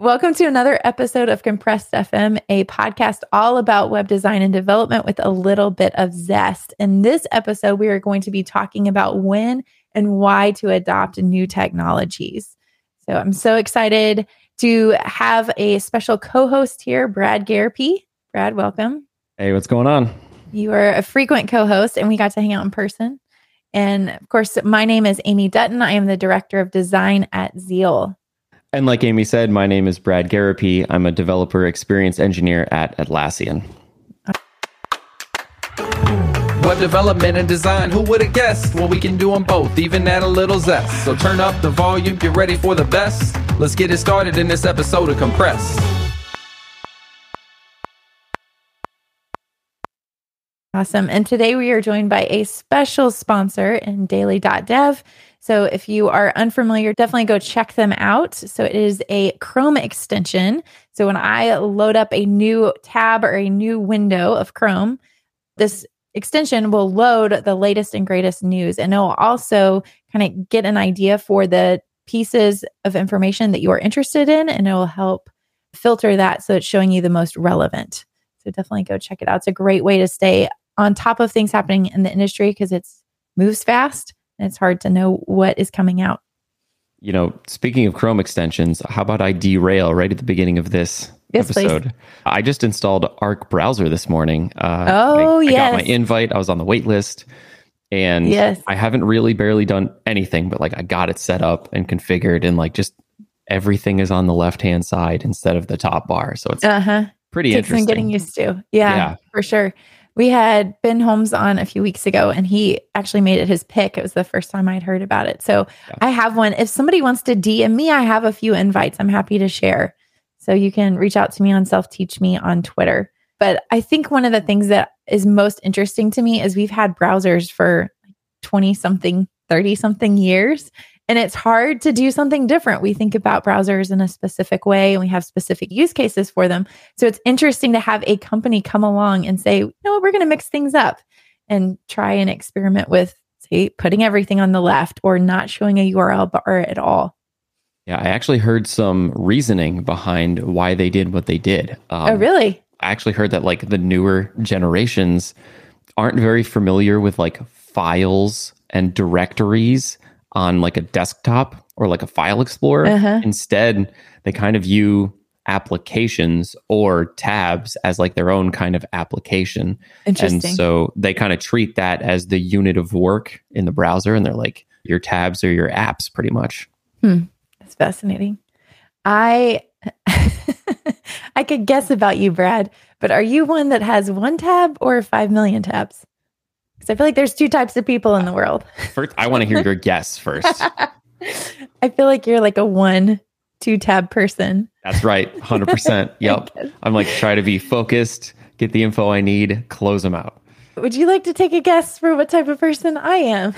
Welcome to another episode of Compressed FM, a podcast all about web design and development with a little bit of zest. In this episode, we are going to be talking about when and why to adopt new technologies. So I'm so excited to have a special co host here, Brad Garropy. Brad, welcome. Hey, what's going on? You are a frequent co host, and we got to hang out in person. And of course, my name is Amy Dutton. I am the director of design at Zeal. And like Amy said, my name is Brad Garropy. I'm a developer experience engineer at Atlassian. Web development and design, who would have guessed? Well, we can do them both, even add a little zest. So turn up the volume, get ready for the best. Let's get it started in this episode of Compress. Awesome. And today we are joined by a special sponsor in daily.dev. So if you are unfamiliar, definitely go check them out. So it is a Chrome extension. So when I load up a new tab or a new window of Chrome, this extension will load the latest and greatest news. And it will also kind of get an idea for the pieces of information that you are interested in. And it will help filter that so it's showing you the most relevant. So definitely go check it out. It's a great way to stay on top of things happening in the industry because it moves fast it's hard to know what is coming out. You know, speaking of Chrome extensions, how about I derail right at the beginning of this yes, episode? Please. I just installed Arc browser this morning. Uh, oh, I, yes. I got my invite. I was on the wait list. And yes. I haven't really barely done anything, but like I got it set up and configured and like just everything is on the left hand side instead of the top bar. So it's uh-huh. pretty Takes interesting. getting used to. Yeah, yeah, for sure. We had Ben Holmes on a few weeks ago, and he actually made it his pick. It was the first time I'd heard about it. So yeah. I have one. If somebody wants to DM me, I have a few invites. I'm happy to share. So you can reach out to me on Self Teach Me on Twitter. But I think one of the things that is most interesting to me is we've had browsers for 20 something, 30 something years. And it's hard to do something different. We think about browsers in a specific way and we have specific use cases for them. So it's interesting to have a company come along and say, you know, we're going to mix things up and try and experiment with, say, putting everything on the left or not showing a URL bar at all. Yeah, I actually heard some reasoning behind why they did what they did. Um, oh, really? I actually heard that like the newer generations aren't very familiar with like files and directories on like a desktop or like a file explorer. Uh-huh. Instead, they kind of view applications or tabs as like their own kind of application. Interesting. And so they kind of treat that as the unit of work in the browser and they're like your tabs or your apps pretty much. Hmm. That's fascinating. I I could guess about you, Brad, but are you one that has one tab or 5 million tabs? Because I feel like there's two types of people in the world. First, I want to hear your guess first. I feel like you're like a one, two tab person. That's right. 100%. Yep. I'm like, try to be focused, get the info I need, close them out. Would you like to take a guess for what type of person I am?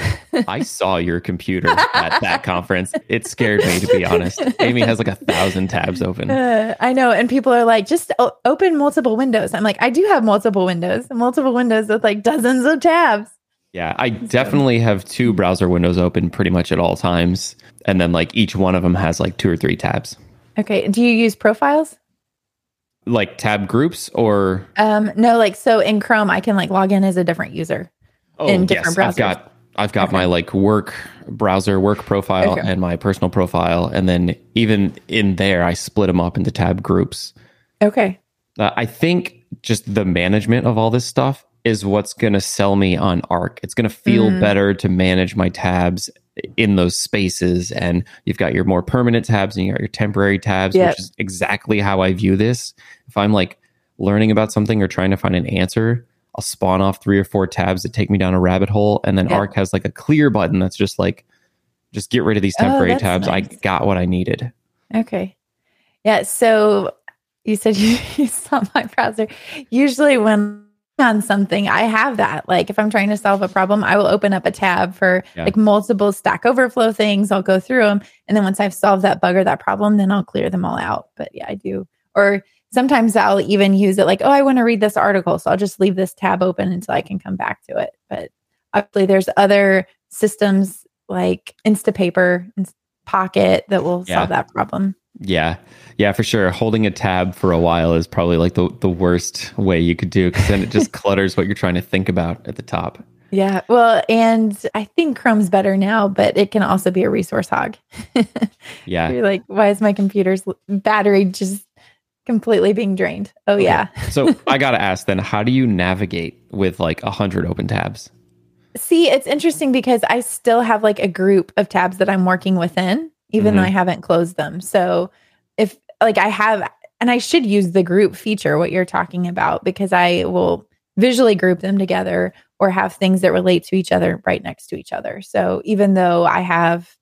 I saw your computer at that conference. It scared me, to be honest. Amy has like a thousand tabs open. Uh, I know. And people are like, just o- open multiple windows. I'm like, I do have multiple windows, multiple windows with like dozens of tabs. Yeah, I definitely have two browser windows open pretty much at all times. And then like each one of them has like two or three tabs. Okay. Do you use profiles? Like tab groups or um no like so in chrome i can like log in as a different user oh, in different yes. browsers i've got i've got okay. my like work browser work profile okay. and my personal profile and then even in there i split them up into tab groups okay uh, i think just the management of all this stuff is what's going to sell me on arc it's going to feel mm. better to manage my tabs in those spaces and you've got your more permanent tabs and you got your temporary tabs yep. which is exactly how i view this if i'm like learning about something or trying to find an answer i'll spawn off three or four tabs that take me down a rabbit hole and then yep. arc has like a clear button that's just like just get rid of these oh, temporary oh, tabs nice. i got what i needed okay yeah so you said you, you saw my browser usually when on something, I have that. Like if I'm trying to solve a problem, I will open up a tab for yeah. like multiple Stack Overflow things. I'll go through them. And then once I've solved that bug or that problem, then I'll clear them all out. But yeah, I do. Or sometimes I'll even use it like, oh, I want to read this article. So I'll just leave this tab open until I can come back to it. But obviously, there's other systems like Instapaper and Pocket that will yeah. solve that problem. Yeah. Yeah, for sure. Holding a tab for a while is probably like the, the worst way you could do because then it just clutters what you're trying to think about at the top. Yeah. Well, and I think Chrome's better now, but it can also be a resource hog. yeah. You're like, why is my computer's battery just completely being drained? Oh, okay. yeah. so I got to ask then, how do you navigate with like a 100 open tabs? See, it's interesting because I still have like a group of tabs that I'm working within, even mm-hmm. though I haven't closed them. So if like I have, and I should use the group feature, what you're talking about, because I will visually group them together or have things that relate to each other right next to each other. So even though I have,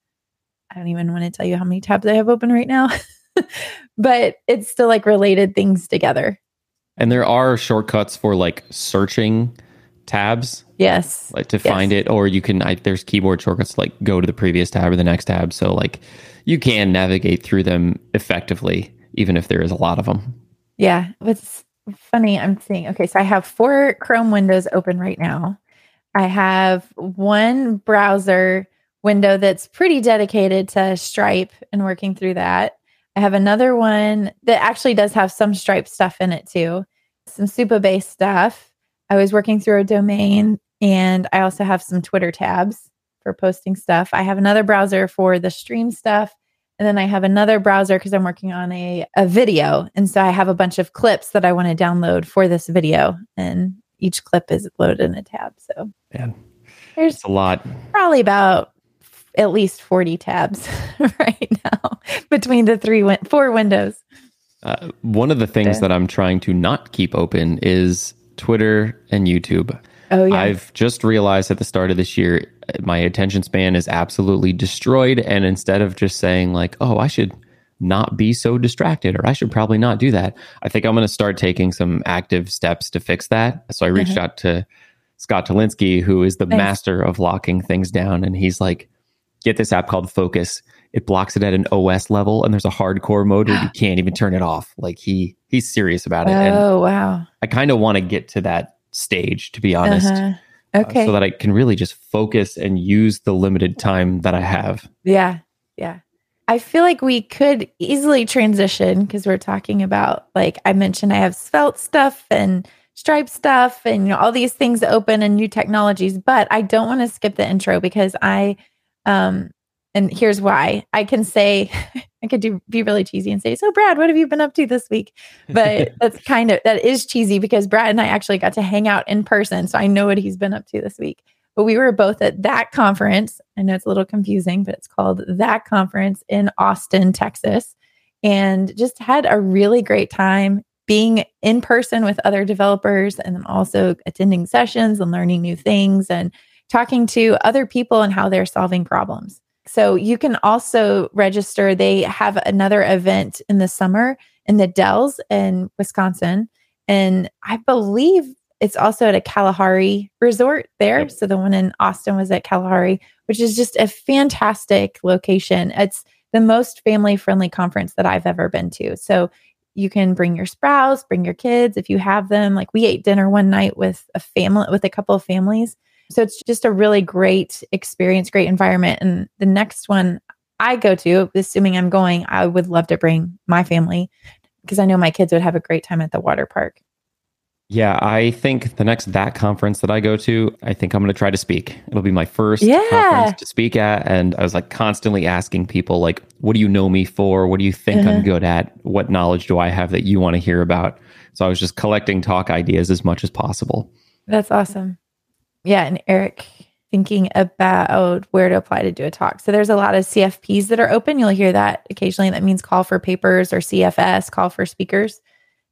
I don't even want to tell you how many tabs I have open right now, but it's still like related things together. And there are shortcuts for like searching tabs. Yes. Like to find yes. it, or you can, I, there's keyboard shortcuts like go to the previous tab or the next tab. So like you can navigate through them effectively, even if there is a lot of them. Yeah. What's funny, I'm seeing, okay, so I have four Chrome windows open right now. I have one browser window that's pretty dedicated to Stripe and working through that. I have another one that actually does have some Stripe stuff in it too, some Supabase stuff. I was working through a domain and I also have some Twitter tabs for posting stuff. I have another browser for the stream stuff. And then I have another browser because I'm working on a, a video. And so I have a bunch of clips that I want to download for this video. And each clip is loaded in a tab. So Man, there's a lot. Probably about at least 40 tabs right now between the three win- four windows. Uh, one of the things that I'm trying to not keep open is Twitter and YouTube. Oh, yeah. I've just realized at the start of this year, my attention span is absolutely destroyed. And instead of just saying, like, oh, I should not be so distracted or I should probably not do that, I think I'm going to start taking some active steps to fix that. So I reached mm-hmm. out to Scott Tolinski, who is the nice. master of locking things down. And he's like, get this app called Focus. It blocks it at an OS level, and there's a hardcore mode where you can't even turn it off. Like he he's serious about it. Oh wow! I kind of want to get to that stage, to be honest. Uh-huh. Okay. Uh, so that I can really just focus and use the limited time that I have. Yeah. Yeah. I feel like we could easily transition because we're talking about, like I mentioned, I have Svelte stuff and Stripe stuff and you know, all these things open and new technologies, but I don't want to skip the intro because I um, and here's why I can say, I could do be really cheesy and say, So, Brad, what have you been up to this week? But that's kind of, that is cheesy because Brad and I actually got to hang out in person. So I know what he's been up to this week. But we were both at that conference. I know it's a little confusing, but it's called that conference in Austin, Texas, and just had a really great time being in person with other developers and then also attending sessions and learning new things and talking to other people and how they're solving problems. So you can also register. They have another event in the summer in the Dells in Wisconsin. And I believe it's also at a Kalahari resort there. Yep. So the one in Austin was at Kalahari, which is just a fantastic location. It's the most family friendly conference that I've ever been to. So you can bring your spouse, bring your kids if you have them. Like we ate dinner one night with a family, with a couple of families so it's just a really great experience, great environment. And the next one I go to, assuming I'm going, I would love to bring my family because I know my kids would have a great time at the water park. Yeah, I think the next that conference that I go to, I think I'm going to try to speak. It'll be my first yeah. conference to speak at, and I was like constantly asking people like, "What do you know me for? What do you think uh-huh. I'm good at? What knowledge do I have that you want to hear about?" So I was just collecting talk ideas as much as possible. That's awesome yeah, and Eric thinking about where to apply to do a talk. So there's a lot of CFPs that are open. You'll hear that occasionally. That means call for papers or CFS, call for speakers.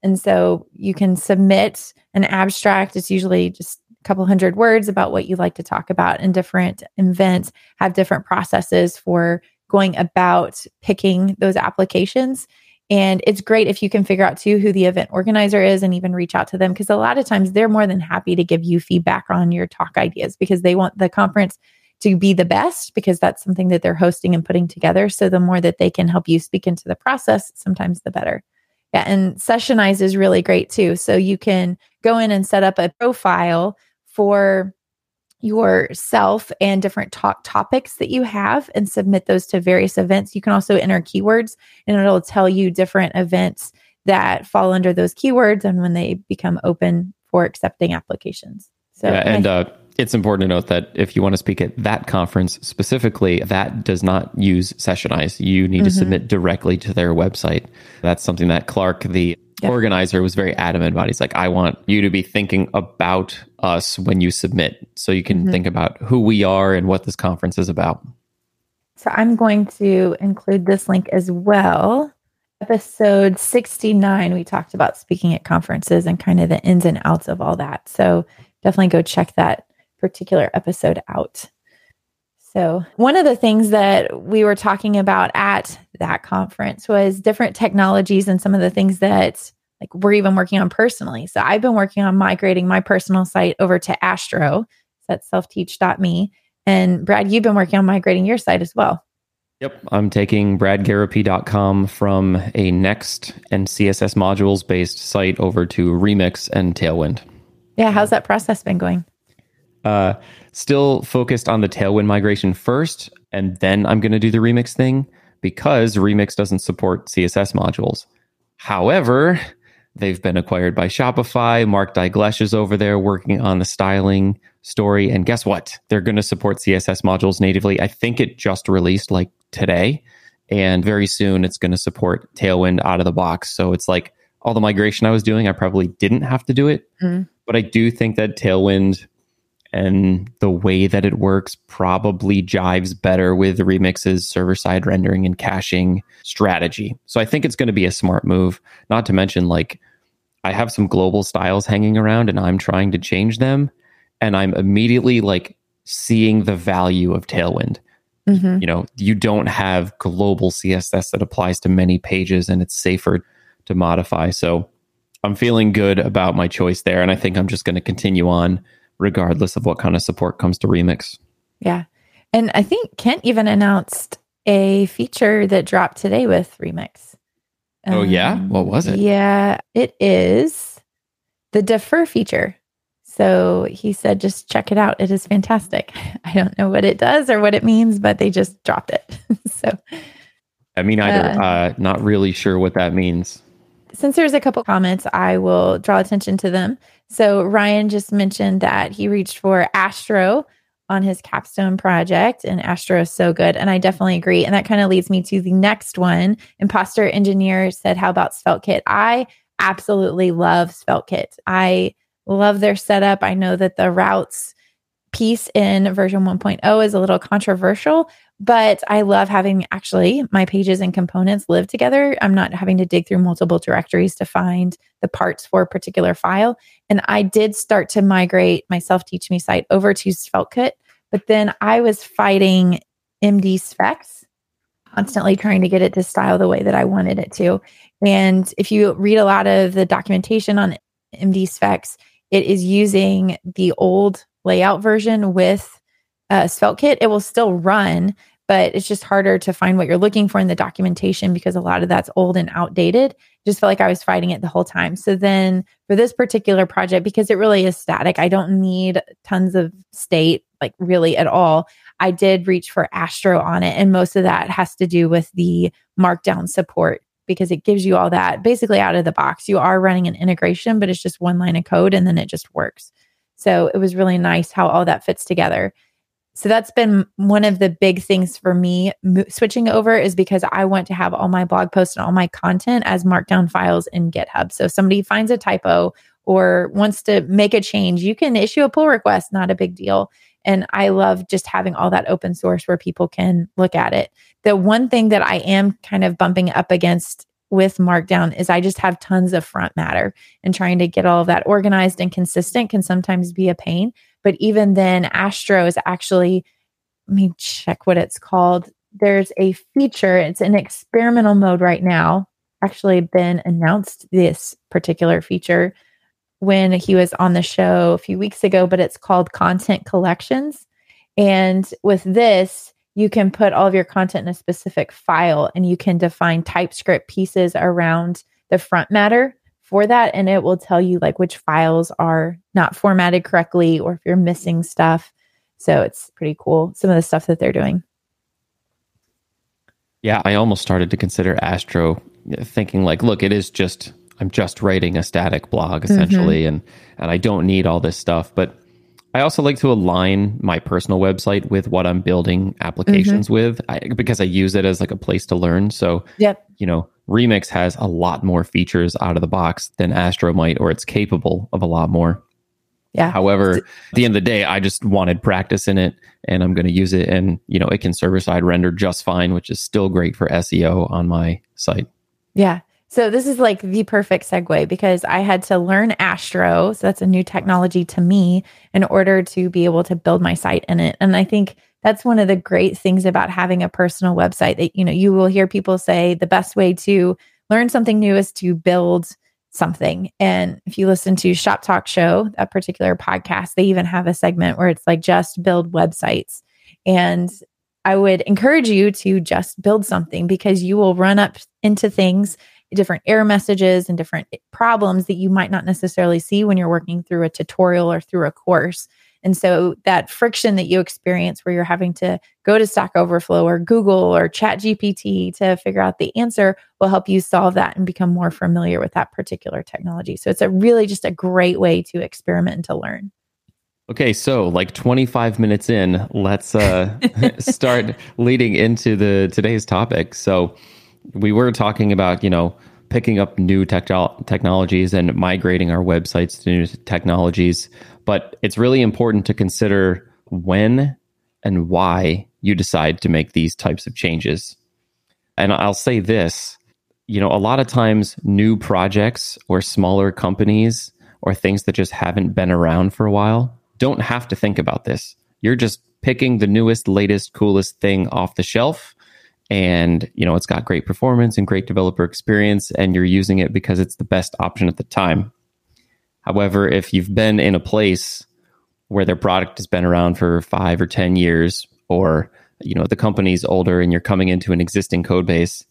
And so you can submit an abstract. It's usually just a couple hundred words about what you like to talk about. And different events have different processes for going about picking those applications. And it's great if you can figure out too who the event organizer is and even reach out to them because a lot of times they're more than happy to give you feedback on your talk ideas because they want the conference to be the best because that's something that they're hosting and putting together. So the more that they can help you speak into the process, sometimes the better. Yeah, and Sessionize is really great too. So you can go in and set up a profile for yourself and different talk topics that you have and submit those to various events. You can also enter keywords and it'll tell you different events that fall under those keywords and when they become open for accepting applications. So, yeah, and uh, it's important to note that if you want to speak at that conference specifically, that does not use Sessionize. You need mm-hmm. to submit directly to their website. That's something that Clark, the yeah. organizer, was very adamant about. He's like, I want you to be thinking about us when you submit so you can mm-hmm. think about who we are and what this conference is about. So I'm going to include this link as well. Episode 69, we talked about speaking at conferences and kind of the ins and outs of all that. So definitely go check that particular episode out. So, one of the things that we were talking about at that conference was different technologies and some of the things that like we're even working on personally. So, I've been working on migrating my personal site over to Astro. That's selfteach.me. And Brad, you've been working on migrating your site as well. Yep. I'm taking bradgarropy.com from a Next and CSS modules based site over to Remix and Tailwind. Yeah. How's that process been going? Uh, still focused on the Tailwind migration first, and then I'm going to do the Remix thing because Remix doesn't support CSS modules. However, they've been acquired by Shopify. Mark Dalgleish is over there working on the styling story. And guess what? They're going to support CSS modules natively. I think it just released like today. And very soon it's going to support Tailwind out of the box. So it's like all the migration I was doing, I probably didn't have to do it. Mm. But I do think that Tailwind and the way that it works probably jives better with Remix's server side rendering and caching strategy. So I think it's going to be a smart move. Not to mention, like, I have some global styles hanging around and I'm trying to change them. And I'm immediately like seeing the value of Tailwind. Mm-hmm. You know, you don't have global CSS that applies to many pages and it's safer to modify. So I'm feeling good about my choice there. And I think I'm just going to continue on regardless of what kind of support comes to Remix. Yeah. And I think Kent even announced a feature that dropped today with Remix. Um, oh, yeah? Um, what was it? Yeah, it is the defer feature. So he said, just check it out. It is fantastic. I don't know what it does or what it means, but they just dropped it. so, I mean, either. Uh, uh, not really sure what that means. Since there's a couple comments, I will draw attention to them. So Ryan just mentioned that he reached for Astro on his capstone project, and Astro is so good. And I definitely agree. And that kind of leads me to the next one. Imposter Engineer said, How about SvelteKit? I absolutely love SvelteKit. I love their setup. I know that the routes piece in version 1.0 is a little controversial, but I love having actually my pages and components live together. I'm not having to dig through multiple directories to find the parts for a particular file. And I did start to migrate my self teach me site over to SvelteKit, but then I was fighting MDsveX, constantly trying to get it to style the way that I wanted it to. And if you read a lot of the documentation on MDsveX, it is using the old layout version with uh, SvelteKit, it will still run, but it's just harder to find what you're looking for in the documentation because a lot of that's old and outdated. Just felt like I was fighting it the whole time. So then for this particular project, because it really is static, I don't need tons of state, like really at all. I did reach for Astro on it. And most of that has to do with the markdown support because it gives you all that basically out of the box. You are running an integration, but it's just one line of code and then it just works. So it was really nice how all that fits together. So that's been one of the big things for me switching over is because I want to have all my blog posts and all my content as markdown files in GitHub. So if somebody finds a typo or wants to make a change, you can issue a pull request, not a big deal. And I love just having all that open source where people can look at it. The one thing that I am kind of bumping up against with Markdown is I just have tons of front matter and trying to get all of that organized and consistent can sometimes be a pain. But even then, Astro is actually, let me check what it's called. There's a feature, it's in experimental mode right now. Actually, Ben announced this particular feature when he was on the show a few weeks ago, but it's called content collections. And with this, you can put all of your content in a specific file and you can define TypeScript pieces around the front matter for that. And it will tell you like which files are not formatted correctly or if you're missing stuff. So it's pretty cool, some of the stuff that they're doing. Yeah, I almost started to consider Astro, thinking like, look, it is just I'm just writing a static blog mm-hmm. essentially, mm-hmm. and and I don't need all this stuff. But I also like to align my personal website with what I'm building applications mm-hmm. with I, because I use it as like a place to learn. So, yep. you know, Remix has a lot more features out of the box than Astro might, or it's capable of a lot more. Yeah. However, at the end of the day, I just wanted practice in it and I'm going to use it. And, you know, it can server side render just fine, which is still great for SEO on my site. Yeah. So this is like the perfect segue because I had to learn Astro. So that's a new technology to me in order to be able to build my site in it. And I think that's one of the great things about having a personal website that, you know, you will hear people say the best way to learn something new is to build something. And if you listen to Shop Talk Show, that particular podcast, they even have a segment where it's like just build websites. And I would encourage you to just build something because you will run up into things different error messages and different problems that you might not necessarily see when you're working through a tutorial or through a course. And so that friction that you experience where you're having to go to Stack Overflow or Google or Chat GPT to figure out the answer will help you solve that and become more familiar with that particular technology. So it's a really just a great way to experiment and to learn. Okay, so like 25 minutes in, let's uh start leading into the today's topic. So we were talking about, you know, picking up new tech- technologies and migrating our websites to new technologies. But it's really important to consider when and why you decide to make these types of changes. And I'll say this you know, a lot of times new projects or smaller companies or things that just haven't been around for a while don't have to think about this. You're just picking the newest, latest, coolest thing off the shelf and you know it's got great performance and great developer experience and you're using it because it's the best option at the time. However if you've been in a place where their product has been around for 5 or 10 years or you know the company's older and you're coming into an existing code base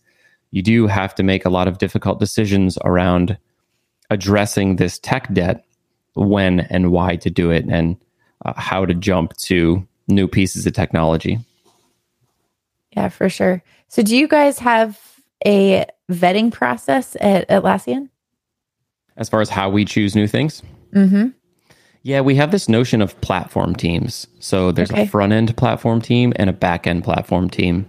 you do have to make a lot of difficult decisions around addressing this tech debt when and why to do it and uh, how to jump to new pieces of technology yeah, for sure. So, do you guys have a vetting process at Atlassian? As far as how we choose new things? Mm-hmm. Yeah, we have this notion of platform teams. So, there's okay. a front end platform team and a back end platform team.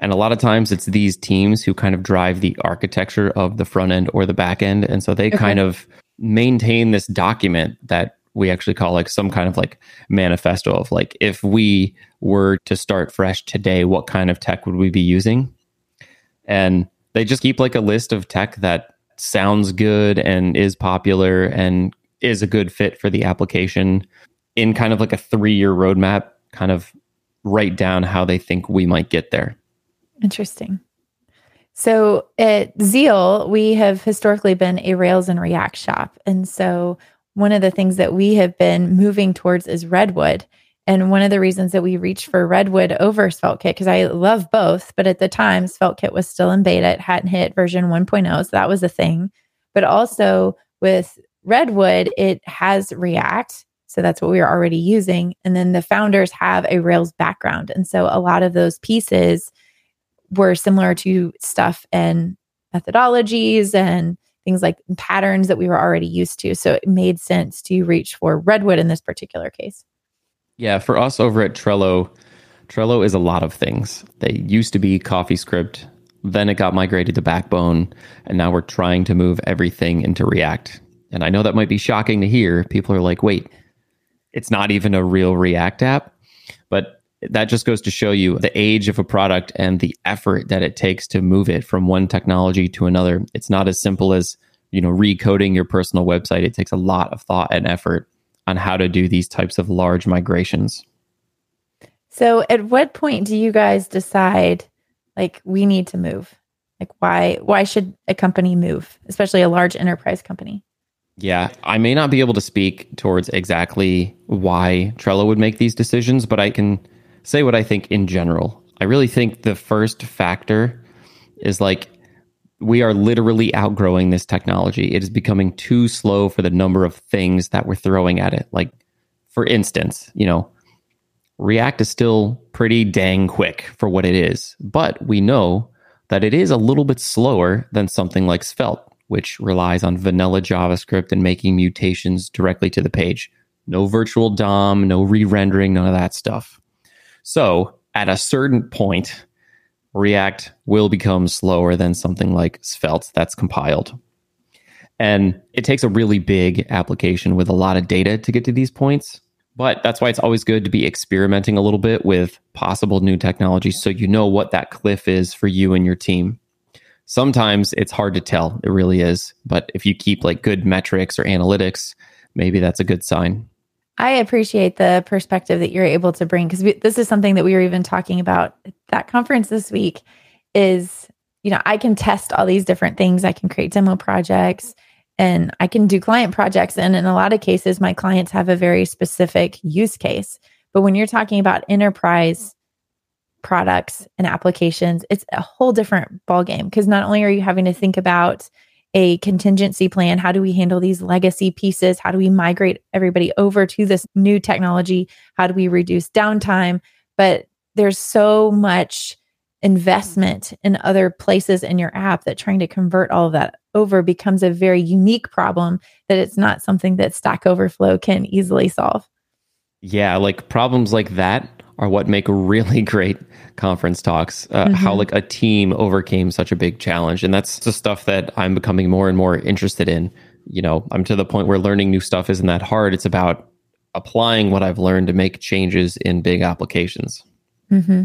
And a lot of times it's these teams who kind of drive the architecture of the front end or the back end. And so they okay. kind of maintain this document that we actually call like some kind of like manifesto of like if we were to start fresh today what kind of tech would we be using? And they just keep like a list of tech that sounds good and is popular and is a good fit for the application in kind of like a three year roadmap kind of write down how they think we might get there. Interesting. So at zeal we have historically been a rails and react shop. And so one of the things that we have been moving towards is Redwood. And one of the reasons that we reached for Redwood over SvelteKit, because I love both, but at the time, SvelteKit was still in beta. It hadn't hit version 1.0. So that was a thing. But also with Redwood, it has React. So that's what we were already using. And then the founders have a Rails background. And so a lot of those pieces were similar to stuff and methodologies and things like patterns that we were already used to. So it made sense to reach for Redwood in this particular case. Yeah, for us over at Trello, Trello is a lot of things. They used to be CoffeeScript, then it got migrated to Backbone, and now we're trying to move everything into React. And I know that might be shocking to hear. People are like, wait, it's not even a real React app. But that just goes to show you the age of a product and the effort that it takes to move it from one technology to another. It's not as simple as, you know, recoding your personal website. It takes a lot of thought and effort on how to do these types of large migrations. So, at what point do you guys decide like we need to move? Like why why should a company move, especially a large enterprise company? Yeah, I may not be able to speak towards exactly why Trello would make these decisions, but I can say what I think in general. I really think the first factor is like we are literally outgrowing this technology. It is becoming too slow for the number of things that we're throwing at it. Like, for instance, you know, React is still pretty dang quick for what it is, but we know that it is a little bit slower than something like Svelte, which relies on vanilla JavaScript and making mutations directly to the page. No virtual DOM, no re rendering, none of that stuff. So, at a certain point, React will become slower than something like Svelte that's compiled. And it takes a really big application with a lot of data to get to these points. But that's why it's always good to be experimenting a little bit with possible new technology so you know what that cliff is for you and your team. Sometimes it's hard to tell, it really is. But if you keep like good metrics or analytics, maybe that's a good sign. I appreciate the perspective that you're able to bring because this is something that we were even talking about at that conference this week is you know I can test all these different things I can create demo projects and I can do client projects. And in a lot of cases, my clients have a very specific use case. But when you're talking about enterprise products and applications, it's a whole different ballgame because not only are you having to think about a contingency plan, how do we handle these legacy pieces? How do we migrate everybody over to this new technology? How do we reduce downtime? But there's so much investment in other places in your app that trying to convert all of that over becomes a very unique problem that it's not something that Stack Overflow can easily solve. Yeah, like problems like that are what make really great conference talks. Uh, mm-hmm. How like a team overcame such a big challenge, and that's the stuff that I'm becoming more and more interested in. You know, I'm to the point where learning new stuff isn't that hard. It's about applying what I've learned to make changes in big applications. Mm-hmm.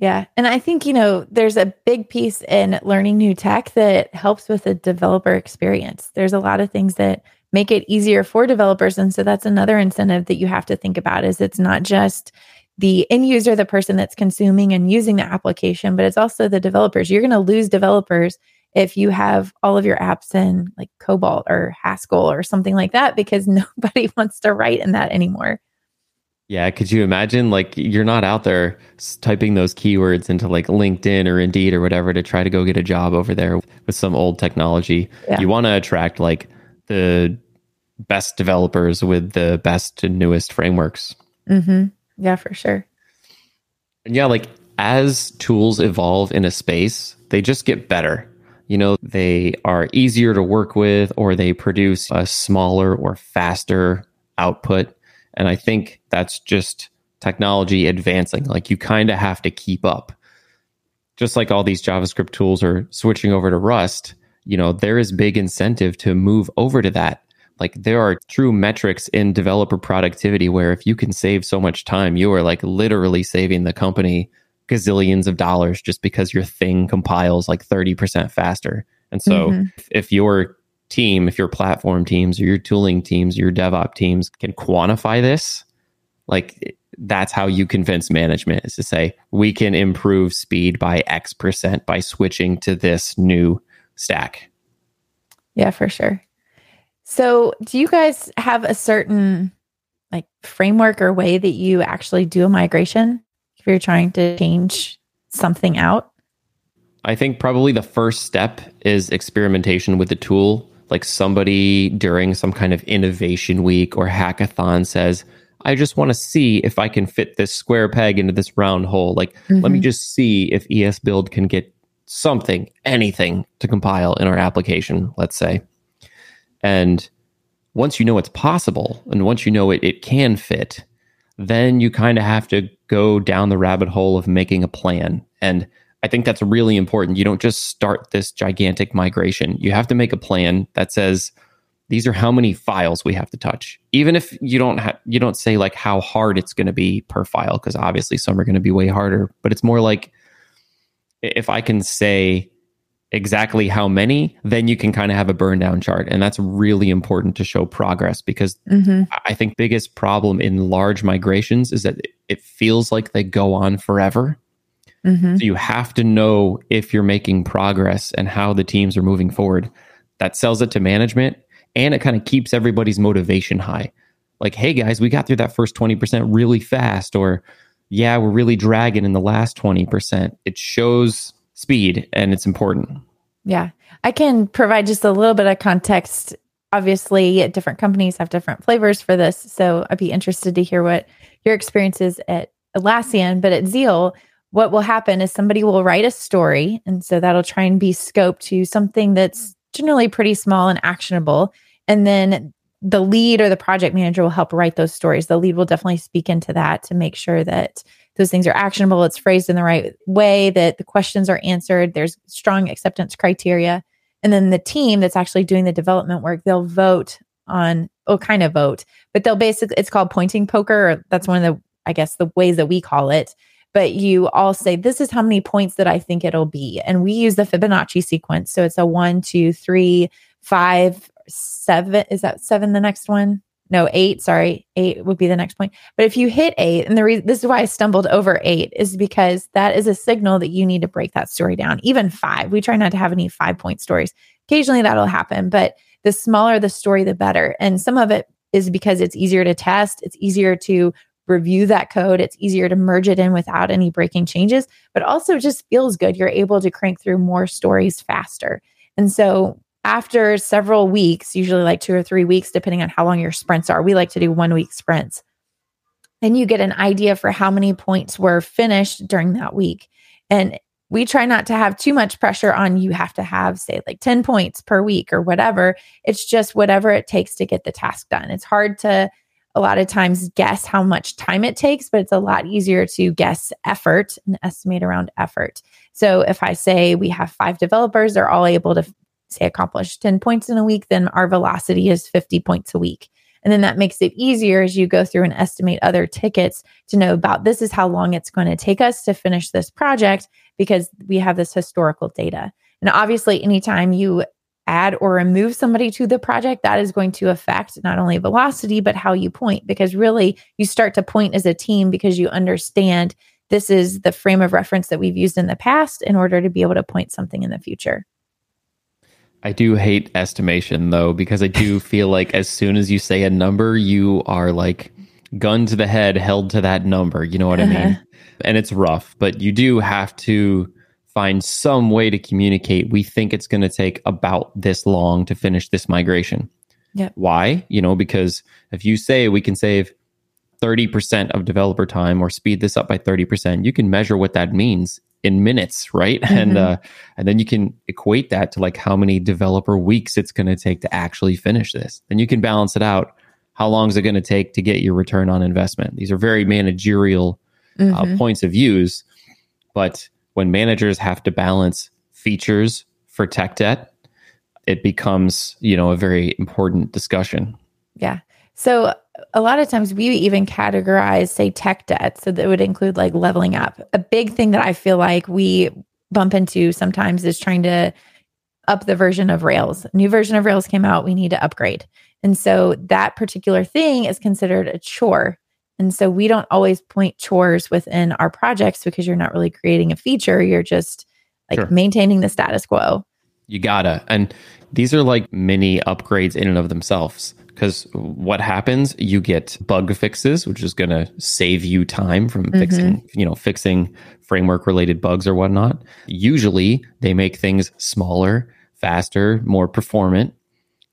Yeah. And I think, you know, there's a big piece in learning new tech that helps with the developer experience. There's a lot of things that make it easier for developers. And so that's another incentive that you have to think about is it's not just the end user, the person that's consuming and using the application, but it's also the developers. You're going to lose developers if you have all of your apps in like COBOL or Haskell or something like that, because nobody wants to write in that anymore. Yeah, could you imagine like you're not out there typing those keywords into like LinkedIn or Indeed or whatever to try to go get a job over there with some old technology. Yeah. You want to attract like the best developers with the best and newest frameworks. Mm-hmm. Yeah, for sure. And yeah, like as tools evolve in a space, they just get better. You know, they are easier to work with or they produce a smaller or faster output and I think that's just technology advancing. Like you kind of have to keep up. Just like all these JavaScript tools are switching over to Rust, you know, there is big incentive to move over to that. Like there are true metrics in developer productivity where if you can save so much time, you are like literally saving the company gazillions of dollars just because your thing compiles like 30% faster. And so mm-hmm. if, if your team, if your platform teams or your tooling teams, your DevOps teams can quantify this, like that's how you convince management is to say, we can improve speed by X percent by switching to this new stack. Yeah, for sure. So, do you guys have a certain like framework or way that you actually do a migration if you're trying to change something out? I think probably the first step is experimentation with the tool like somebody during some kind of innovation week or hackathon says, I just want to see if I can fit this square peg into this round hole. Like, mm-hmm. let me mm-hmm. just see if ESBuild can get something, anything to compile in our application, let's say. And once you know it's possible and once you know it, it can fit, then you kind of have to go down the rabbit hole of making a plan. And I think that's really important. You don't just start this gigantic migration. You have to make a plan that says these are how many files we have to touch. Even if you don't have you don't say like how hard it's going to be per file because obviously some are going to be way harder, but it's more like if I can say exactly how many, then you can kind of have a burn down chart. And that's really important to show progress because mm-hmm. I think biggest problem in large migrations is that it feels like they go on forever. Mm-hmm. So you have to know if you're making progress and how the teams are moving forward. That sells it to management and it kind of keeps everybody's motivation high. Like, hey guys, we got through that first 20% really fast, or yeah, we're really dragging in the last 20%. It shows speed and it's important. Yeah. I can provide just a little bit of context obviously different companies have different flavors for this. So I'd be interested to hear what your experience is at Atlassian, but at Zeal, what will happen is somebody will write a story. And so that'll try and be scoped to something that's generally pretty small and actionable. And then the lead or the project manager will help write those stories. The lead will definitely speak into that to make sure that those things are actionable, it's phrased in the right way, that the questions are answered, there's strong acceptance criteria. And then the team that's actually doing the development work, they'll vote on, oh, kind of vote, but they'll basically, it's called pointing poker. that's one of the, I guess, the ways that we call it. But you all say, this is how many points that I think it'll be. And we use the Fibonacci sequence. So it's a one, two, three, five, seven. Is that seven the next one? No, eight. Sorry, eight would be the next point. But if you hit eight, and the reason this is why I stumbled over eight is because that is a signal that you need to break that story down. Even five, we try not to have any five point stories. Occasionally that'll happen, but the smaller the story, the better. And some of it is because it's easier to test, it's easier to review that code, it's easier to merge it in without any breaking changes, but also just feels good. You're able to crank through more stories faster. And so after several weeks, usually like two or three weeks, depending on how long your sprints are, we like to do one week sprints. Then you get an idea for how many points were finished during that week. And we try not to have too much pressure on you have to have, say, like 10 points per week or whatever. It's just whatever it takes to get the task done. It's hard to a lot of times guess how much time it takes, but it's a lot easier to guess effort and estimate around effort. So if I say we have five developers, they're all able to say accomplish 10 points in a week, then our velocity is 50 points a week. And then that makes it easier as you go through and estimate other tickets to know about this is how long it's going to take us to finish this project because we have this historical data. And obviously, anytime you add or remove somebody to the project, that is going to affect not only velocity, but how you point. Because really, you start to point as a team because you understand this is the frame of reference that we've used in the past in order to be able to point something in the future. I do hate estimation though, because I do feel like as soon as you say a number, you are like gun to the head, held to that number. You know what uh-huh. I mean? And it's rough, but you do have to find some way to communicate. We think it's going to take about this long to finish this migration. Yeah. Why? You know, because if you say we can save 30% of developer time or speed this up by 30%, you can measure what that means in minutes, right? Mm-hmm. And uh, and then you can equate that to like how many developer weeks it's going to take to actually finish this. Then you can balance it out. How long is it going to take to get your return on investment? These are very managerial uh, mm-hmm. uh, points of views, but when managers have to balance features for tech debt, it becomes you know a very important discussion. Yeah. So a lot of times we even categorize, say, tech debt. So that would include like leveling up. A big thing that I feel like we bump into sometimes is trying to up the version of Rails. New version of Rails came out, we need to upgrade. And so that particular thing is considered a chore. And so we don't always point chores within our projects because you're not really creating a feature. You're just like sure. maintaining the status quo. You gotta. And these are like mini upgrades in and of themselves because what happens? You get bug fixes which is going to save you time from mm-hmm. fixing you know fixing framework related bugs or whatnot. Usually they make things smaller faster more performant.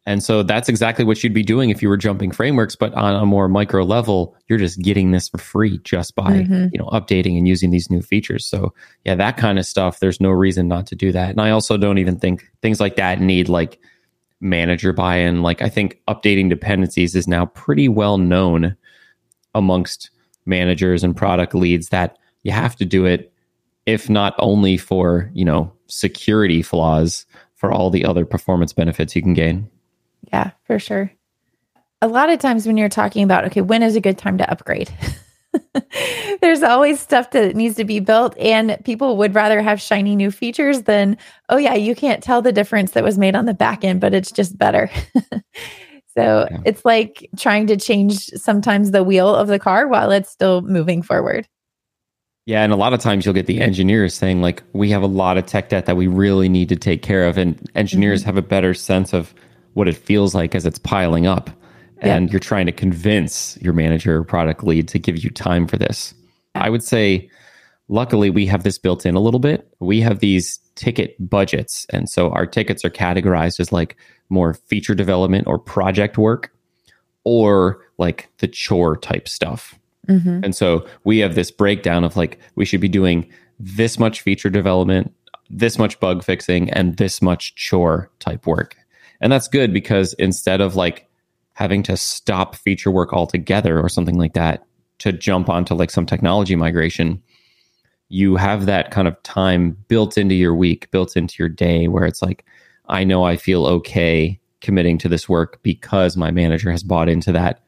And so that's exactly what you'd be doing if you were jumping frameworks but on a more micro level you're just getting this for free just by mm-hmm. you know updating and using these new features. So yeah that kind of stuff there's no reason not to do that. And i also don't even think things like that need like manager buy in. Like, I think updating dependencies is now pretty well known amongst managers and product leads that you have to do it, if not only for, you know, security flaws, for all the other performance benefits you can gain. Yeah, for sure. A lot of times when you're talking about, okay, when is a good time to upgrade? There's always stuff that needs to be built, and people would rather have shiny new features than, oh, yeah, you can't tell the difference that was made on the back end, but it's just better. so yeah. it's like trying to change sometimes the wheel of the car while it's still moving forward. Yeah, and a lot of times you'll get the engineers saying, like, we have a lot of tech debt that we really need to take care of. And engineers mm-hmm. have a better sense of what it feels like as it's piling up and you're trying to convince your manager or product lead to give you time for this. I would say, luckily, we have this built in a little bit. We have these ticket budgets. And so our tickets are categorized as like more feature development or project work or like the chore type stuff. Mm-hmm. And so we have this breakdown of like, we should be doing this much feature development, this much bug fixing, and this much chore type work. And that's good because instead of like having to stop feature work altogether or something like that to jump onto like some technology migration, you have that kind of time built into your week, built into your day where it's like, I know I feel okay committing to this work because my manager has bought into that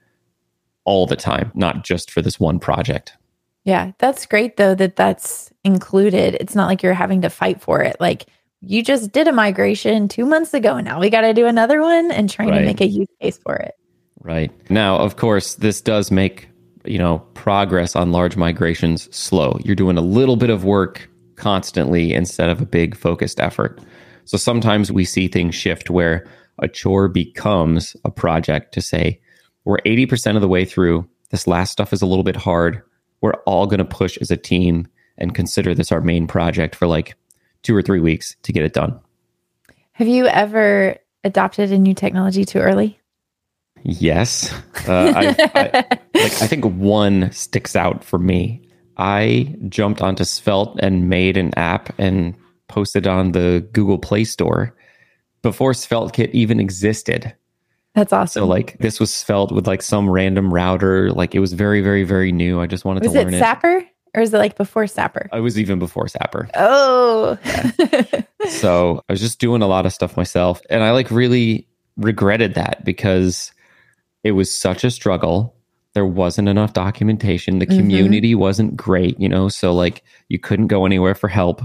all the time, not just for this one project. Yeah, that's great though that that's included. It's not like you're having to fight for it. Like you just did a migration two months ago. and Now we got to do another one and trying right. to make a use case for it. Right. Now, of course, this does make, you know, progress on large migrations slow. You're doing a little bit of work constantly instead of a big focused effort. So sometimes we see things shift where a chore becomes a project to say, we're 80% of the way through. This last stuff is a little bit hard. We're all going to push as a team and consider this our main project for like two or three weeks to get it done. Have you ever adopted a new technology too early? Yes. Uh, I, I, like, I think one sticks out for me. I jumped onto Svelte and made an app and posted on the Google Play Store before SvelteKit even existed. That's awesome. So like this was Svelte with like some random router. Like it was very, very, very new. I just wanted was to learn it. Sapper? Or is it like before Sapper? I was even before Sapper. Oh. Yeah. so I was just doing a lot of stuff myself. And I like really regretted that because it was such a struggle. There wasn't enough documentation. The mm-hmm. community mm-hmm. wasn't great, you know, so like you couldn't go anywhere for help.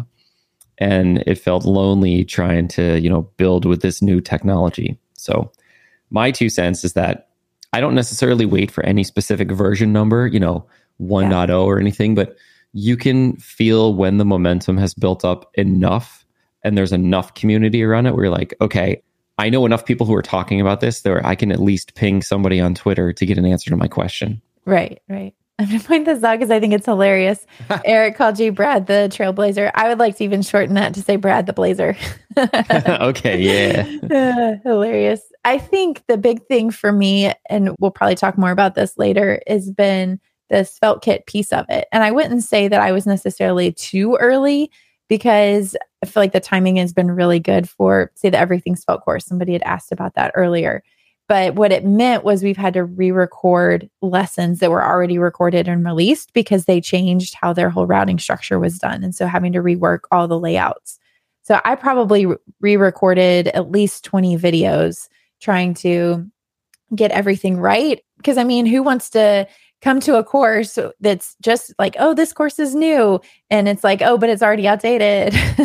And it felt lonely trying to, you know, build with this new technology. So my two cents is that I don't necessarily wait for any specific version number, you know, 1.0 yeah. or anything, but you can feel when the momentum has built up enough and there's enough community around it where you're like, okay, I know enough people who are talking about this that I can at least ping somebody on Twitter to get an answer to my question. Right, right. I'm going to point this out because I think it's hilarious. Eric called you Brad the Trailblazer. I would like to even shorten that to say Brad the Blazer. okay, yeah. Uh, hilarious. I think the big thing for me, and we'll probably talk more about this later, has been the kit piece of it. And I wouldn't say that I was necessarily too early because I feel like the timing has been really good for, say, the Everything Svelte course. Somebody had asked about that earlier. But what it meant was we've had to re record lessons that were already recorded and released because they changed how their whole routing structure was done. And so having to rework all the layouts. So I probably re recorded at least 20 videos trying to get everything right. Because I mean, who wants to come to a course that's just like, oh, this course is new. And it's like, oh, but it's already outdated.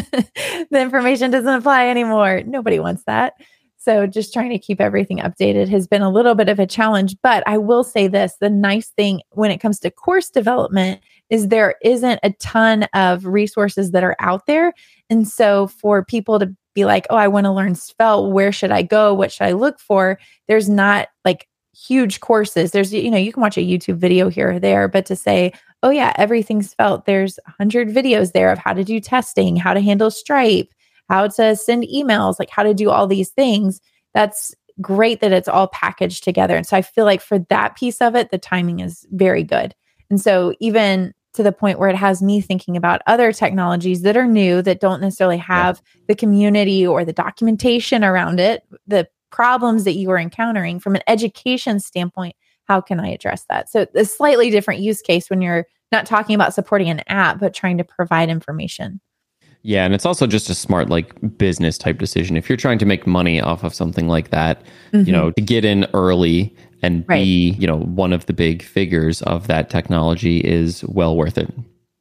the information doesn't apply anymore. Nobody wants that. So just trying to keep everything updated has been a little bit of a challenge. But I will say this the nice thing when it comes to course development is there isn't a ton of resources that are out there. And so for people to be like, oh, I want to learn Svelte, where should I go? What should I look for? There's not like huge courses. There's, you know, you can watch a YouTube video here or there, but to say, oh, yeah, Everything Svelte, there's 100 videos there of how to do testing, how to handle Stripe, how to send emails, like how to do all these things. That's great that it's all packaged together. And so I feel like for that piece of it, the timing is very good. And so even to the point where it has me thinking about other technologies that are new that don't necessarily have yeah. the community or the documentation around it, the problems that you are encountering from an education standpoint how can i address that? So a slightly different use case when you're not talking about supporting an app but trying to provide information. Yeah and it's also just a smart like business type decision. If you're trying to make money off of something like that mm-hmm. you know to get in early and right. be you know one of the big figures of that technology is well worth it.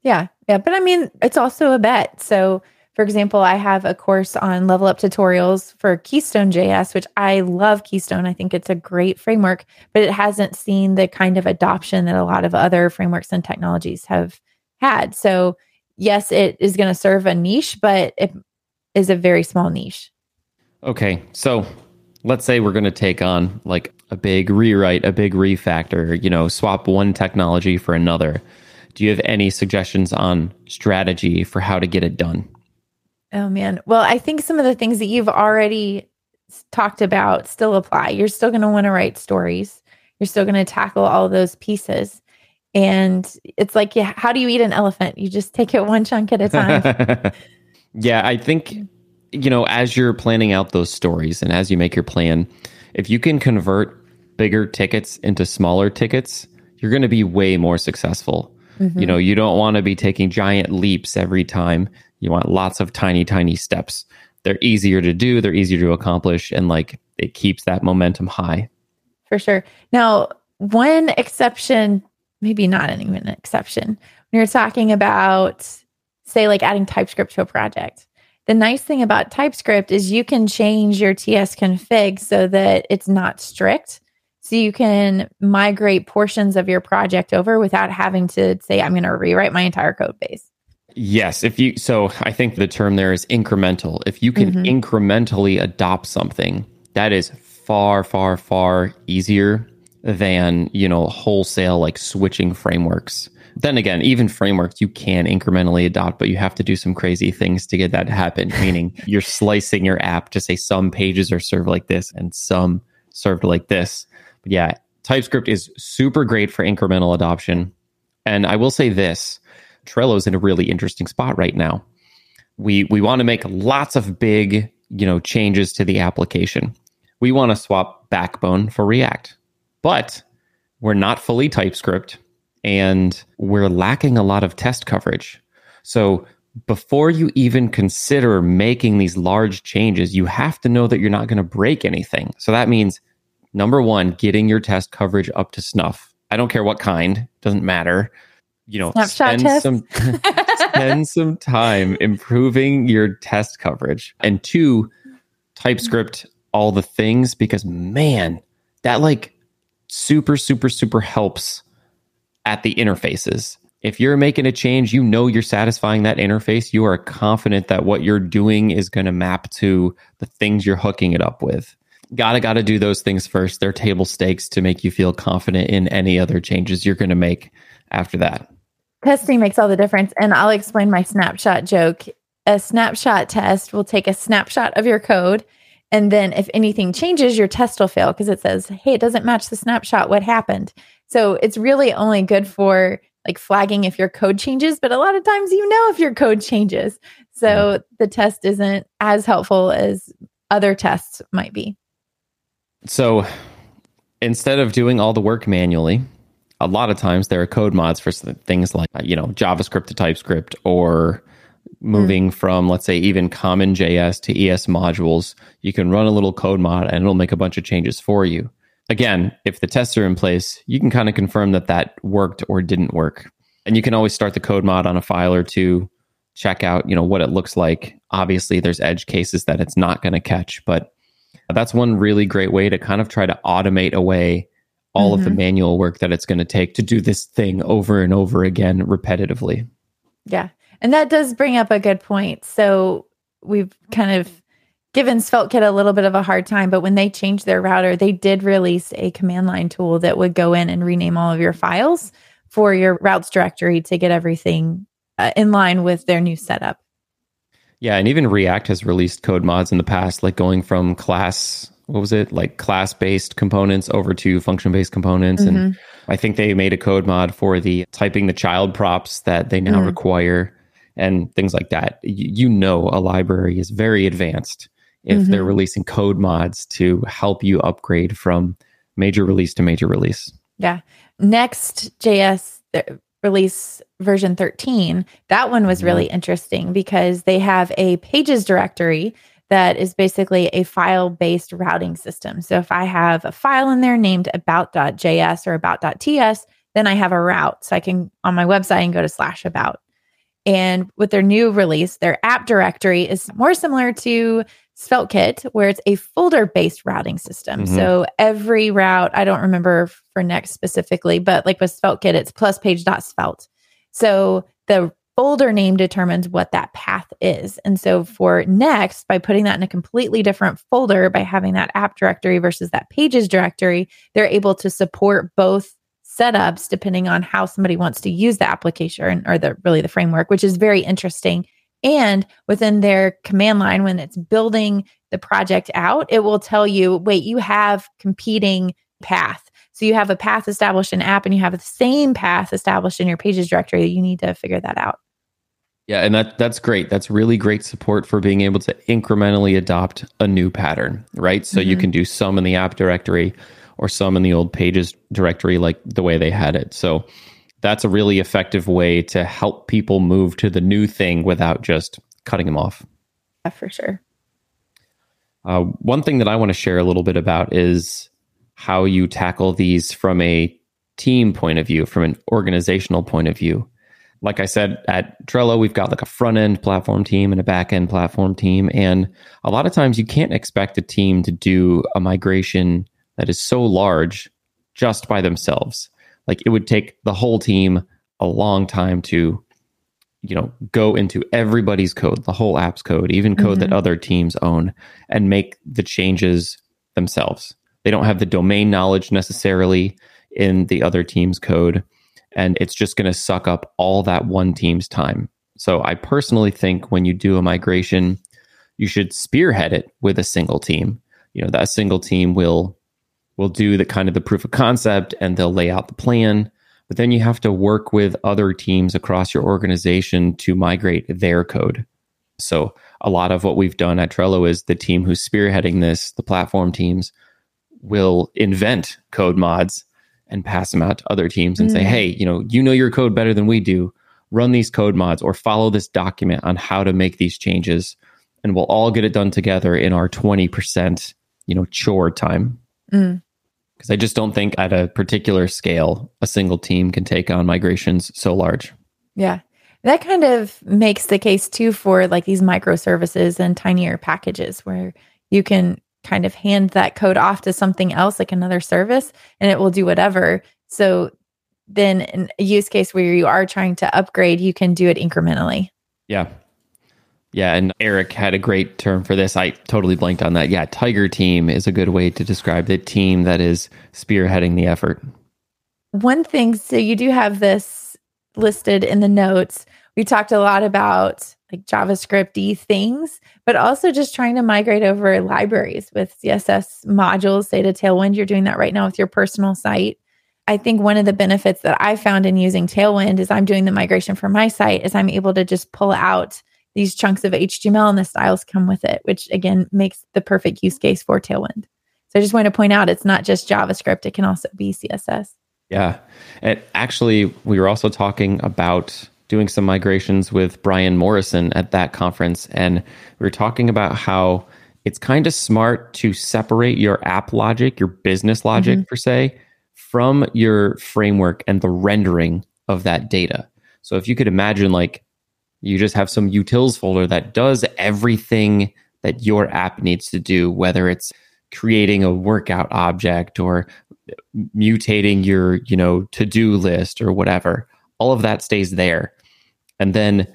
Yeah yeah but i mean it's also a bet. So for example, I have a course on level up tutorials for Keystone JS, which I love Keystone. I think it's a great framework, but it hasn't seen the kind of adoption that a lot of other frameworks and technologies have had. So, yes, it is going to serve a niche, but it is a very small niche. Okay. So, let's say we're going to take on like a big rewrite, a big refactor, you know, swap one technology for another. Do you have any suggestions on strategy for how to get it done? Oh man. Well, I think some of the things that you've already talked about still apply. You're still going to want to write stories. You're still going to tackle all those pieces. And it's like, yeah, how do you eat an elephant? You just take it one chunk at a time. yeah, I think, you know, as you're planning out those stories and as you make your plan, if you can convert bigger tickets into smaller tickets, you're going to be way more successful. Mm-hmm. You know, you don't want to be taking giant leaps every time. You want lots of tiny, tiny steps. They're easier to do, they're easier to accomplish, and like it keeps that momentum high. For sure. Now, one exception, maybe not even an exception, when you're talking about, say, like adding TypeScript to a project. The nice thing about TypeScript is you can change your TS config so that it's not strict. So you can migrate portions of your project over without having to say, I'm going to rewrite my entire code base. Yes. If you, so I think the term there is incremental. If you can mm-hmm. incrementally adopt something, that is far, far, far easier than, you know, wholesale like switching frameworks. Then again, even frameworks you can incrementally adopt, but you have to do some crazy things to get that to happen. meaning you're slicing your app to say some pages are served like this and some served like this. But yeah, TypeScript is super great for incremental adoption. And I will say this Trello's in a really interesting spot right now. We we want to make lots of big, you know, changes to the application. We want to swap Backbone for React. But we're not fully TypeScript and we're lacking a lot of test coverage. So before you even consider making these large changes, you have to know that you're not going to break anything. So that means number one, getting your test coverage up to snuff. I don't care what kind, doesn't matter. You know, Snapshot spend test. some spend some time improving your test coverage. And two, TypeScript all the things because man, that like super, super, super helps at the interfaces. If you're making a change, you know you're satisfying that interface. You are confident that what you're doing is going to map to the things you're hooking it up with gotta gotta do those things first. They're table stakes to make you feel confident in any other changes you're going to make after that. Testing makes all the difference, and I'll explain my snapshot joke. A snapshot test will take a snapshot of your code, and then if anything changes, your test will fail because it says, "Hey, it doesn't match the snapshot. What happened?" So it's really only good for like flagging if your code changes, but a lot of times you know if your code changes. So the test isn't as helpful as other tests might be. So instead of doing all the work manually, a lot of times there are code mods for things like, you know, JavaScript to TypeScript or moving mm. from, let's say, even common JS to ES modules. You can run a little code mod and it'll make a bunch of changes for you. Again, if the tests are in place, you can kind of confirm that that worked or didn't work. And you can always start the code mod on a file or two, check out, you know, what it looks like. Obviously, there's edge cases that it's not going to catch, but that's one really great way to kind of try to automate away all mm-hmm. of the mm-hmm. manual work that it's going to take to do this thing over and over again repetitively. Yeah. And that does bring up a good point. So we've kind of given SvelteKit a little bit of a hard time, but when they changed their router, they did release a command line tool that would go in and rename all of your files for your routes directory to get everything uh, in line with their new setup. Yeah, and even React has released code mods in the past, like going from class, what was it, like class based components over to function based components. Mm-hmm. And I think they made a code mod for the typing the child props that they now mm require and things like that. You, know, a library is very advanced if mm-hmm. they're releasing code mods to help you upgrade from major release to major release. Yeah. Next JS release version 13, that one was really mm-hmm. interesting because they have a pages directory that is basically a file based routing system. So if I have a file in there named about.js or about.ts, then I have a route. So I can on my website and go to slash about. And with their new release, their app directory is more similar to SvelteKit, where it's a folder based routing system. Mm-hmm. So every route, I don't remember for Next specifically, but like with SvelteKit, it's plus page.svelte. So the folder name determines what that path is. And so for Next, by putting that in a completely different folder, by having that app directory versus that pages directory, they're able to support both setups depending on how somebody wants to use the application or the really the framework, which is very interesting And within their command line, when it's building the project out, it will tell you, wait, you have competing path. So you have a path established in app and you have the same path established in your pages directory. You need to figure that out. Yeah, and that that's great. That's really great support for being able to incrementally adopt a new pattern, right? So mm-hmm. you can do some in the app directory or some in the old pages directory like the way they had it. So that's a really effective way to help people move to the new thing without just cutting them off. Yeah, for sure. Uh, one thing that I want to share a little bit about is how you tackle these from a team point of view, from an organizational point of view like I said, at Trello, we've got like a front end platform team and a back end platform team. And a lot of times you can't expect a team to do a migration that is so large just by themselves. Like it would take the whole team a long time to, you know, go into everybody's code, the whole app's code, even code mm-hmm. that other teams own, and make the changes themselves. They don't have the domain knowledge necessarily in the other team's code and it's just going to suck up all that one team's time. So I personally think when you do a migration, you should spearhead it with a single team. You know, that single team will will do the kind of the proof of concept and they'll lay out the plan, but then you have to work with other teams across your organization to migrate their code. So a lot of what we've done at Trello is the team who's spearheading this, the platform teams will invent code mods and pass them out to other teams and mm. say, hey, you know, you know your code better than we do. Run these code mods or follow this document on how to make these changes. And we'll all get it done together in our 20%, you know, chore time. Mm because I just don't think at a particular scale a single team can take on migrations so large. Yeah. That kind of makes the case too for like these microservices and tinier packages where you can kind of hand that code off to something else, like another service, and it will do whatever. So then, in a use case where you are trying to upgrade, you can do it incrementally. Yeah. Yeah. And Eric had a great term for this. I totally blanked on that. Yeah. Tiger team is a good way to describe the team that is spearheading the effort. One thing, so you do have this listed in the notes. We talked a lot about like JavaScripty things, but also just trying to migrate over libraries with CSS modules, say to Tailwind. You're doing that right now with your personal site. I think one of the benefits that I found in using Tailwind is I'm doing the migration for my site is I'm able to just pull out these chunks of HTML and the styles come with it, which again makes the perfect use case for Tailwind. So I just want to point out it's not just JavaScript, it can also be CSS. Yeah. And actually, we were also talking about doing some migrations with Brian Morrison at that conference, and we were talking about how it's kind of smart to separate your app logic, your business logic mm-hmm. per se, from your framework and the rendering of that data. So if you could imagine like you just have some utils folder that does everything that your app needs to do, whether it's creating a workout object or mutating your, you know, to-do list or whatever all of that stays there. And then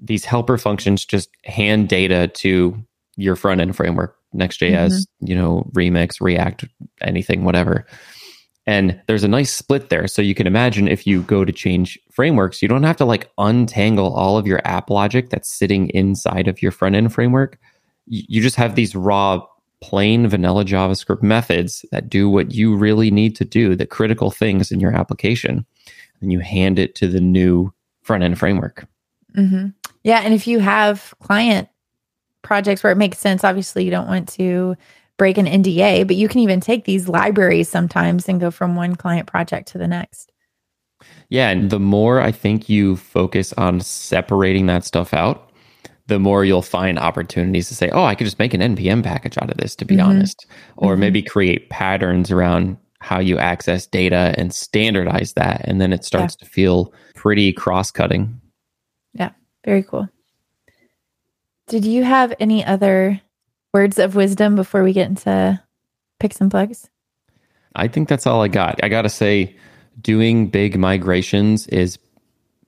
these helper functions just hand data to your front end framework, Next.js, mm-hmm. you know, Remix, React, anything, whatever. And there's a nice split there. So you can imagine if you go to change frameworks, you don't have to like untangle all of your app logic that's sitting inside of your front end framework. You just have these raw, plain vanilla JavaScript methods that do what you really need to do, the critical things in your application and you hand it to the new front end framework. Mm-hmm. Yeah. And if you have client projects where it makes sense, obviously you don't want to break an NDA, but you can even take these libraries sometimes and go from one client project to the next. Yeah. And the more I think you focus on separating that stuff out, the more you'll find opportunities to say, oh, I could just make an NPM package out of this, to be mm-hmm. honest, or mm-hmm. maybe create patterns around how you access data and standardize that. And then it starts yeah. to feel pretty cross cutting. Yeah, very cool. Did you have any other words of wisdom before we get into picks and plugs? I think that's all I got. I got to say, doing big migrations is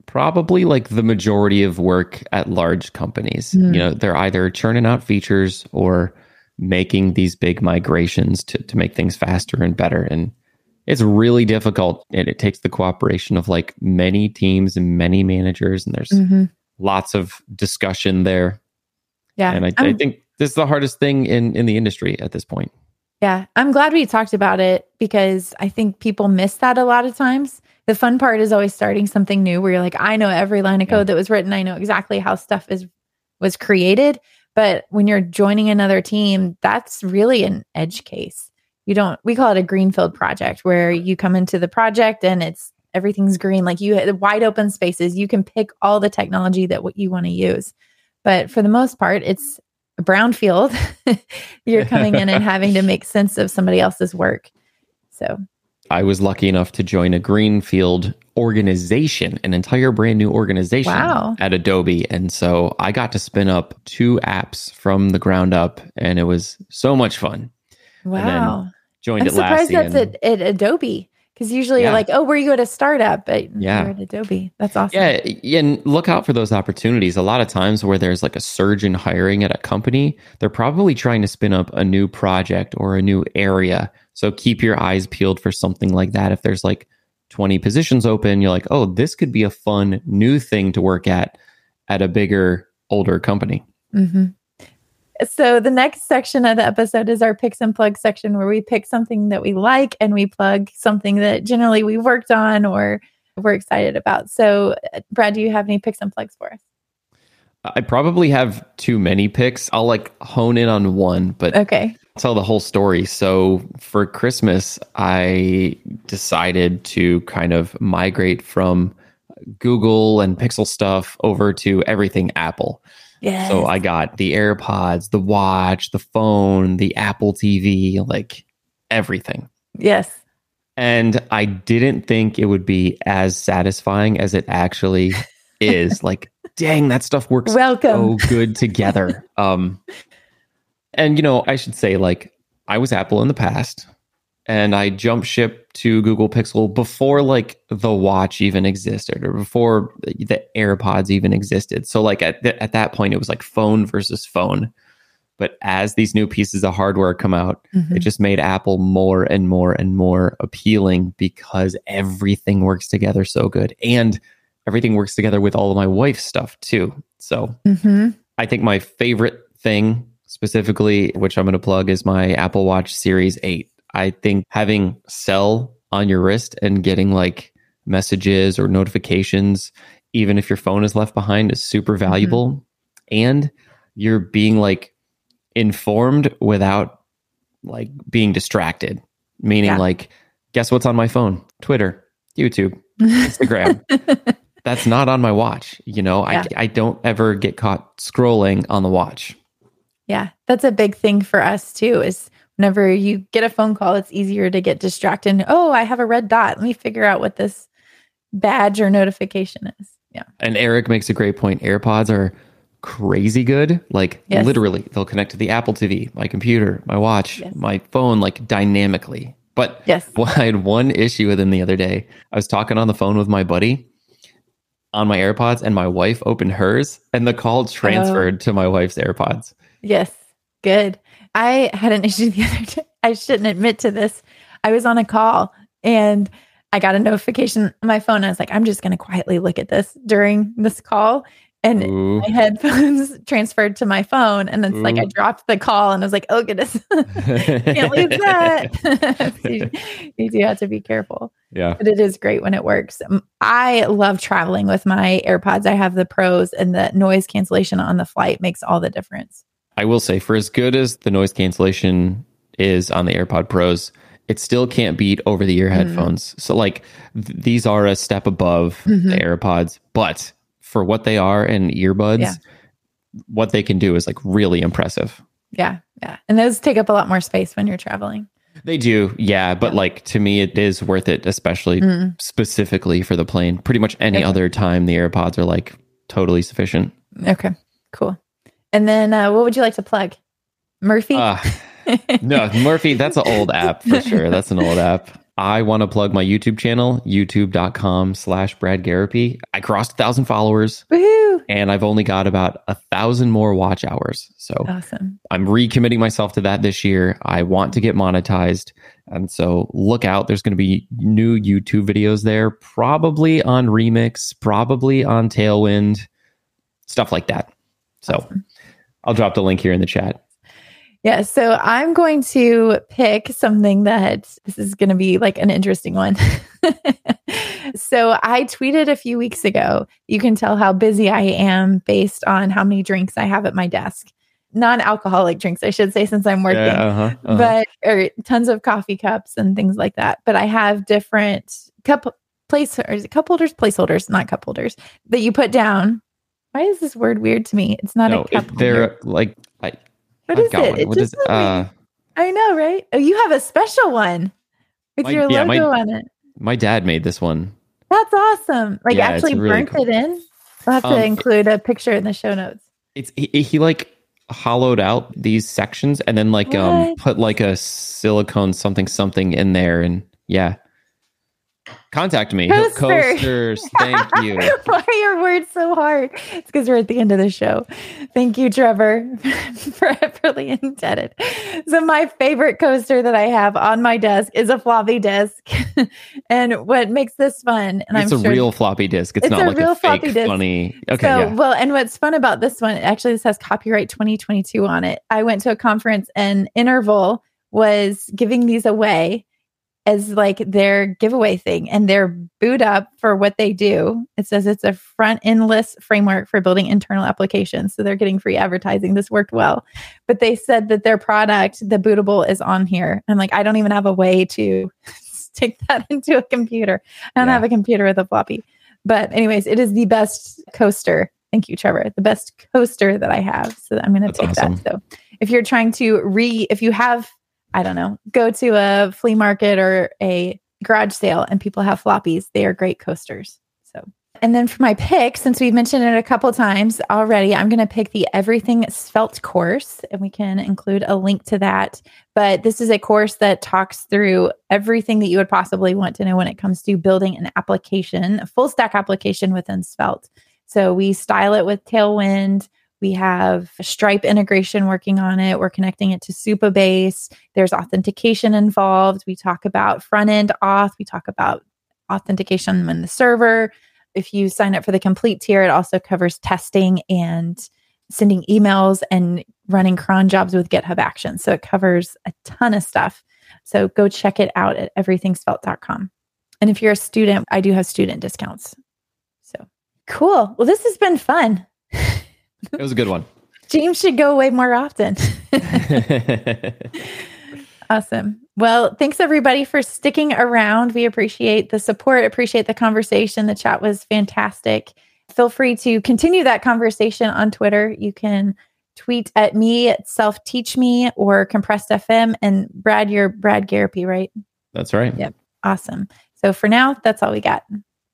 probably like the majority of work at large companies. Mm. You know, they're either churning out features or making these big migrations to, to make things faster and better. And it's really difficult. And it takes the cooperation of like many teams and many managers. And there's mm-hmm. lots of discussion there. Yeah. And I, I think this is the hardest thing in, in the industry at this point. Yeah. I'm glad we talked about it because I think people miss that a lot of times. The fun part is always starting something new where you're like, I know every line of code yeah. that was written. I know exactly how stuff is was created. But when you're joining another team, that's really an edge case. You don't, we call it a greenfield project where you come into the project and it's everything's green. Like you wide open spaces. You can pick all the technology that what you want to use. But for the most part, it's a brownfield. You're coming in and having to make sense of somebody else's work. So I was lucky enough to join a greenfield organization, an entire brand new organization wow. at Adobe. And so I got to spin up two apps from the ground up, and it was so much fun. Wow. joined I'm it surprised that's at, at Adobe. Because usually yeah. you're like, oh, where you go to startup, but yeah. you're at Adobe. That's awesome. Yeah. And look out for those opportunities. A lot of times where there's like a surge in hiring at a company, they're probably trying to spin up a new project or a new area. So keep your eyes peeled for something like that. If there's like 20 positions open, you're like, oh, this could be a fun new thing to work at at a bigger, older company. Mm-hmm. So the next section of the episode is our picks and plugs section where we pick something that we like and we plug something that generally we've worked on or we're excited about. So Brad, do you have any picks and plugs for us? I probably have too many picks. I'll like hone in on one, but okay. Tell the whole story. So for Christmas, I decided to kind of migrate from Google and Pixel stuff over to everything Apple. Yes. So I got the AirPods, the watch, the phone, the Apple TV, like everything. Yes. And I didn't think it would be as satisfying as it actually is. like, dang, that stuff works Welcome. so good together. um, and you know, I should say, like, I was Apple in the past and I jump ship to Google Pixel before like the watch even existed or before the AirPods even existed. So like at th- at that point it was like phone versus phone. But as these new pieces of hardware come out, mm-hmm. it just made Apple more and more and more appealing because everything works together so good and everything works together with all of my wife's stuff too. So mm-hmm. I think my favorite thing specifically, which I'm going to plug, is my Apple Watch Series 8. I think having cell on your wrist and getting like messages or notifications, even if your phone is left behind, is super mm-hmm. valuable. Mm-hmm. And you're being like informed without like being distracted. Meaning, yeah. like, guess what's on my phone? Twitter, YouTube, Instagram. That's not on my watch. You know, yeah. I, I don't ever get caught scrolling on the watch. Yeah, that's a big thing for us too. Is whenever you get a phone call, it's easier to get distracted. Oh, I have a red dot. Let me figure out what this badge or notification is. Yeah. And Eric makes a great point. AirPods are crazy good. Like yes. literally, they'll connect to the Apple TV, my computer, my watch, yes. my phone, like dynamically. But yes. I had one issue with them the other day. I was talking on the phone with my buddy on my AirPods, and my wife opened hers, and the call transferred oh. to my wife's AirPods. Yes. Good. I had an issue the other day. I shouldn't admit to this. I was on a call and I got a notification on my phone. I was like, I'm just going to quietly look at this during this call. And Ooh. my headphones transferred to my phone. And then it's Ooh. like I dropped the call and I was like, oh, goodness, can't leave that. so you, you do have to be careful. Yeah. But it is great when it works. I love traveling with my AirPods. I have the pros, and the noise cancellation on the flight makes all the difference. I will say, for as good as the noise cancellation is on the AirPod Pros, it still can't beat over the ear mm. headphones. So, like, th- these are a step above mm-hmm. the AirPods, but for what they are and earbuds, yeah. what they can do is like really impressive. Yeah. Yeah. And those take up a lot more space when you're traveling. They do, yeah. But yeah. like to me, it is worth it, especially mm. specifically for the plane. Pretty much any okay. other time, the AirPods are like totally sufficient. Okay, cool. And then uh, what would you like to plug? Murphy? Uh, no, Murphy, that's an old app for sure. That's an old app. I want to plug my YouTube channel, youtube.com slash Brad Garropy. I crossed a thousand followers Woohoo! and I've only got about a thousand more watch hours. So awesome. I'm recommitting myself to that this year. I want to get monetized. And so look out. There's going to be new YouTube videos there, probably on Remix, probably on Tailwind stuff like that. So awesome. I'll drop the link here in the chat. Yeah, so I'm going to pick something that this is going to be like an interesting one. so I tweeted a few weeks ago, you can tell how busy I am based on how many drinks I have at my desk. Non-alcoholic drinks, I should say, since I'm working, yeah, uh-huh, uh-huh. but or tons of coffee cups and things like that. But I have different cup place or cup holders, placeholders, not cup holders that you put down. Why is this word weird to me? It's not no, a cup. They're like I, what is it? it what is, uh, I know, right? Oh, you have a special one with my, your yeah, logo my, on it. My dad made this one. That's awesome. Like yeah, actually really burnt cool. it in. I'll have to um, include a picture in the show notes. It's he, he like hollowed out these sections and then like um, what? um put like a silicone something something in there and yeah Contact me. Coaster. Coasters. Thank you. Why are your words so hard? It's because we're at the end of the show. Thank you, Trevor, foreverly indebted. So, my favorite coaster that I have on my desk is a floppy disk. and what makes this fun, and it's I'm a sure real floppy disk. It's, it's not a like real a floppy disk. funny. Okay. So, yeah. well, and what's fun about this one, actually, this has copyright 2022 on it. I went to a conference and Interval was giving these away as like their giveaway thing and they're boot up for what they do. It says it's a front endless framework for building internal applications. So they're getting free advertising. This worked well. But they said that their product, the bootable, is on here. I'm like, I don't even have a way to stick that into a computer. I don't yeah. have a computer with a floppy. But, anyways, it is the best coaster. Thank you, Trevor. The best coaster that I have. So I'm going to take awesome. that. So if you're trying to re, if you have I don't know, go to a flea market or a garage sale and people have floppies. They are great coasters. So, and then for my pick, since we've mentioned it a couple times already, I'm going to pick the Everything Svelte course and we can include a link to that. But this is a course that talks through everything that you would possibly want to know when it comes to building an application, a full stack application within Svelte. So we style it with Tailwind. We have Stripe integration working on it. We're connecting it to Supabase. There's authentication involved. We talk about front end auth. We talk about authentication in the server. If you sign up for the complete tier, it also covers testing and sending emails and running cron jobs with GitHub Actions. So it covers a ton of stuff. So go check it out at everythingsvelte.com. And if you're a student, I do have student discounts. So cool. Well, this has been fun. It was a good one. James should go away more often. awesome. Well, thanks everybody for sticking around. We appreciate the support, appreciate the conversation. The chat was fantastic. Feel free to continue that conversation on Twitter. You can tweet at me at self teach me or compressed FM. And Brad, you're Brad Garropy, right? That's right. Yep. Awesome. So for now, that's all we got.